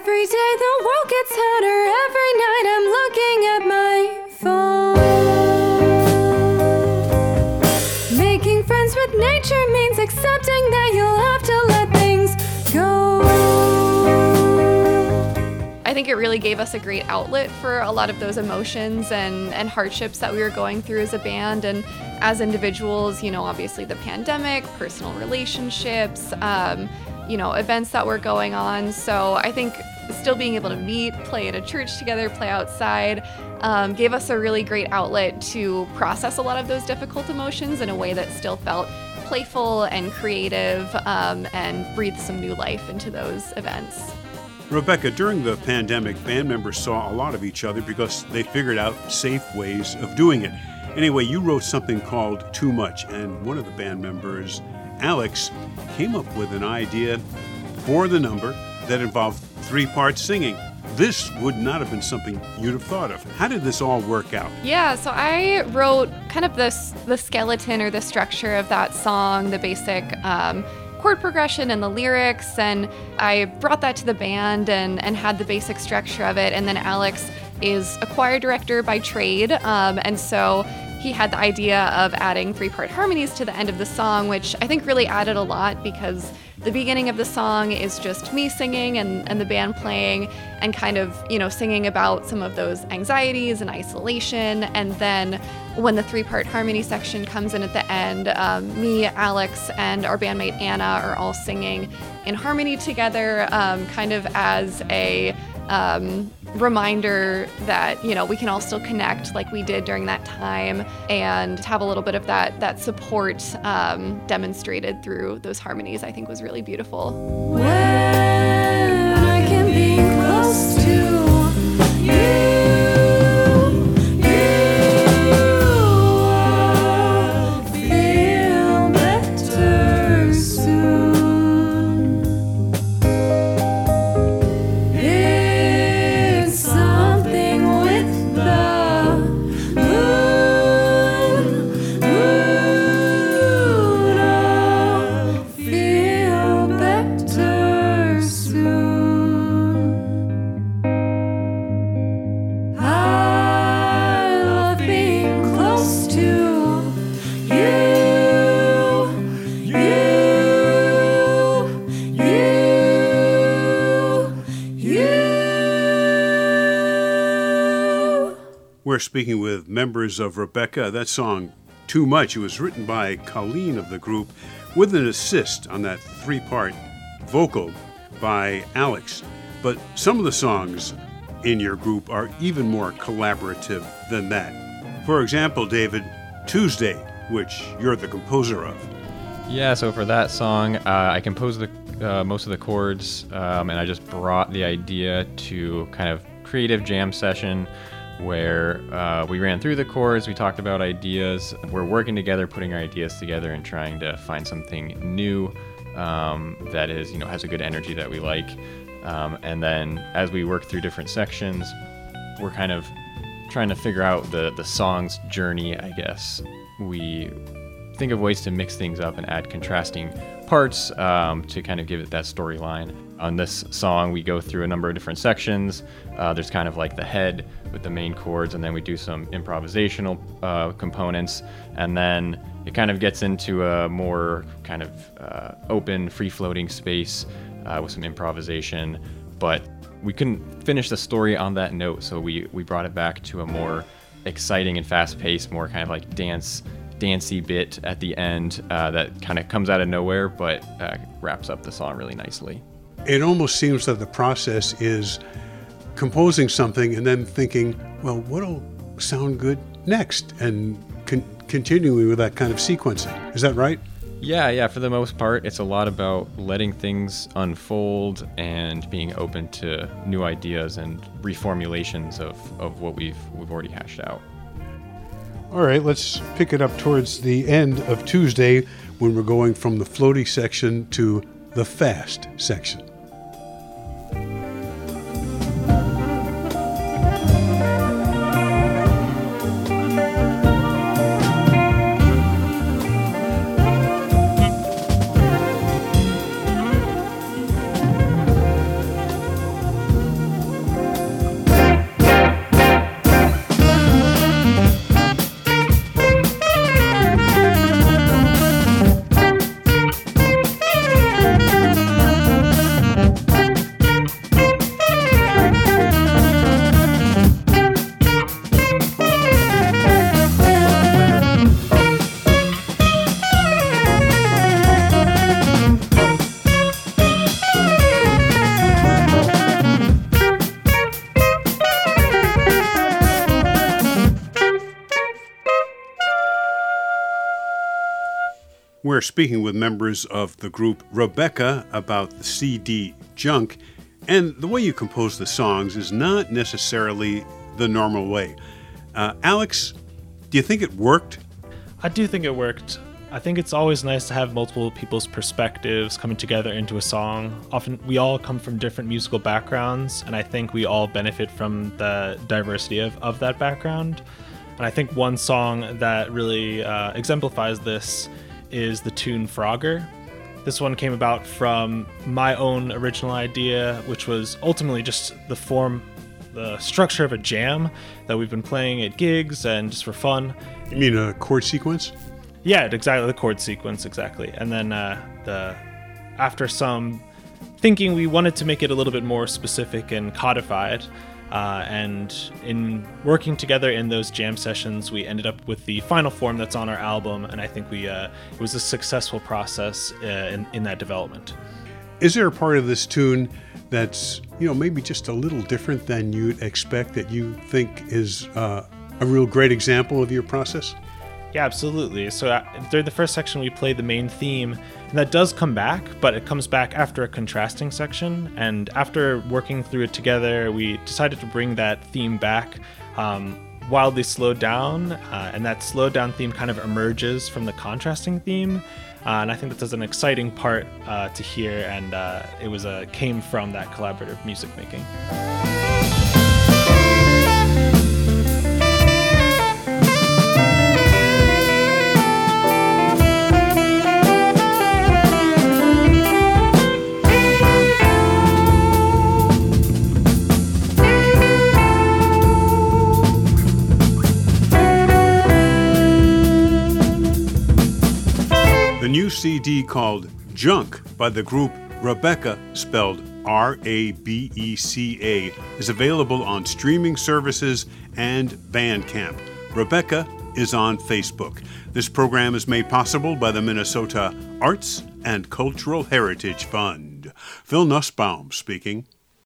Every day the world gets hotter. Every night I'm looking at my phone. Making friends with nature means accepting that you'll have to let things go. I think it really gave us a great outlet for a lot of those emotions and, and hardships that we were going through as a band and as individuals. You know, obviously the pandemic, personal relationships, um, you know, events that were going on. So I think still being able to meet, play in a church together, play outside, um, gave us a really great outlet to process a lot of those difficult emotions in a way that still felt playful and creative um, and breathed some new life into those events. Rabeca, during the pandemic, band members saw a lot of each other because they figured out safe ways of doing it. Anyway, you wrote something called Too Much, and one of the band members, Alex, came up with an idea for the number that involved three part singing. This would not have been something you'd have thought of. How did this all work out? Yeah, so I wrote kind of this the skeleton or the structure of that song, the basic um, chord progression and the lyrics, and I brought that to the band and and had the basic structure of it. And then Alex is a choir director by trade, um, and so he had the idea of adding three part harmonies to the end of the song, which I think really added a lot because the beginning of the song is just me singing and, and the band playing and kind of, you know, singing about some of those anxieties and isolation. And then when the three part harmony section comes in at the end, um, me, Alex, and our bandmate Anna are all singing in harmony together, um, kind of as a um, reminder that you know we can all still connect like we did during that time and have a little bit of that that support um, demonstrated through those harmonies i think was really beautiful We're speaking with members of Rabeca. That song, Too Much, it was written by Colleen of the group with an assist on that three part vocal by Alex. But some of the songs in your group are even more collaborative than that. For example, David, Tuesday, which you're the composer of. Yeah, so for that song, uh, I composed the uh, most of the chords, um, and I just brought the idea to kind of creative jam session where uh, we ran through the chords, we talked about ideas, we're working together, putting our ideas together, and trying to find something new um, that is, you know, has a good energy that we like. Um, and then as we work through different sections, we're kind of trying to figure out the the song's journey, I guess. We think of ways to mix things up and add contrasting parts um, to kind of give it that storyline. On this song, we go through a number of different sections. Uh, there's kind of like the head with the main chords, and then we do some improvisational uh, components, and then it kind of gets into a more kind of uh, open, free floating space uh, with some improvisation. But we couldn't finish the story on that note, so we, we brought it back to a more exciting and fast paced, more kind of like dance dancey bit at the end uh, that kind of comes out of nowhere but uh, wraps up the song really nicely. It almost seems that the process is composing something and then thinking, well, what'll sound good next? And con- continuing with that kind of sequencing. Is that right? Yeah, yeah, for the most part, it's a lot about letting things unfold and being open to new ideas and reformulations of, of what we've we've already hashed out. All right, let's pick it up towards the end of Tuesday when we're going from the floaty section to the fast section. We're speaking with members of the group Rabeca about the CD Junk, and the way you compose the songs is not necessarily the normal way. Uh, Alex, do you think it worked? I do think it worked. I think it's always nice to have multiple people's perspectives coming together into a song. Often we all come from different musical backgrounds, and I think we all benefit from the diversity of, of that background. And I think one song that really uh, exemplifies this is the tune Frogger. This one came about from my own original idea, which was ultimately just the form, the structure of a jam that we've been playing at gigs and just for fun. You mean a chord sequence? Yeah, exactly the chord sequence exactly. And then uh, the after some thinking, we wanted to make it a little bit more specific and codified. Uh, and in working together in those jam sessions, we ended up with the final form that's on our album, and I think we uh, it was a successful process uh, in, in that development. Is there a part of this tune that's you know maybe just a little different than you'd expect that you think is uh, a real great example of your process? Yeah, absolutely. So uh, during the first section, we play the main theme, and that does come back, but it comes back after a contrasting section. And after working through it together, we decided to bring that theme back. Um, wildly slowed down, uh, and that slowed down theme kind of emerges from the contrasting theme. Uh, and I think that that's an exciting part uh, to hear, and uh, it was a came from that collaborative music making. Called Junk by the group Rabeca, spelled R A B E C A, is available on streaming services and Bandcamp. Rabeca is on Facebook. This program is made possible by the Minnesota Arts and Cultural Heritage Fund. Phil Nusbaum speaking.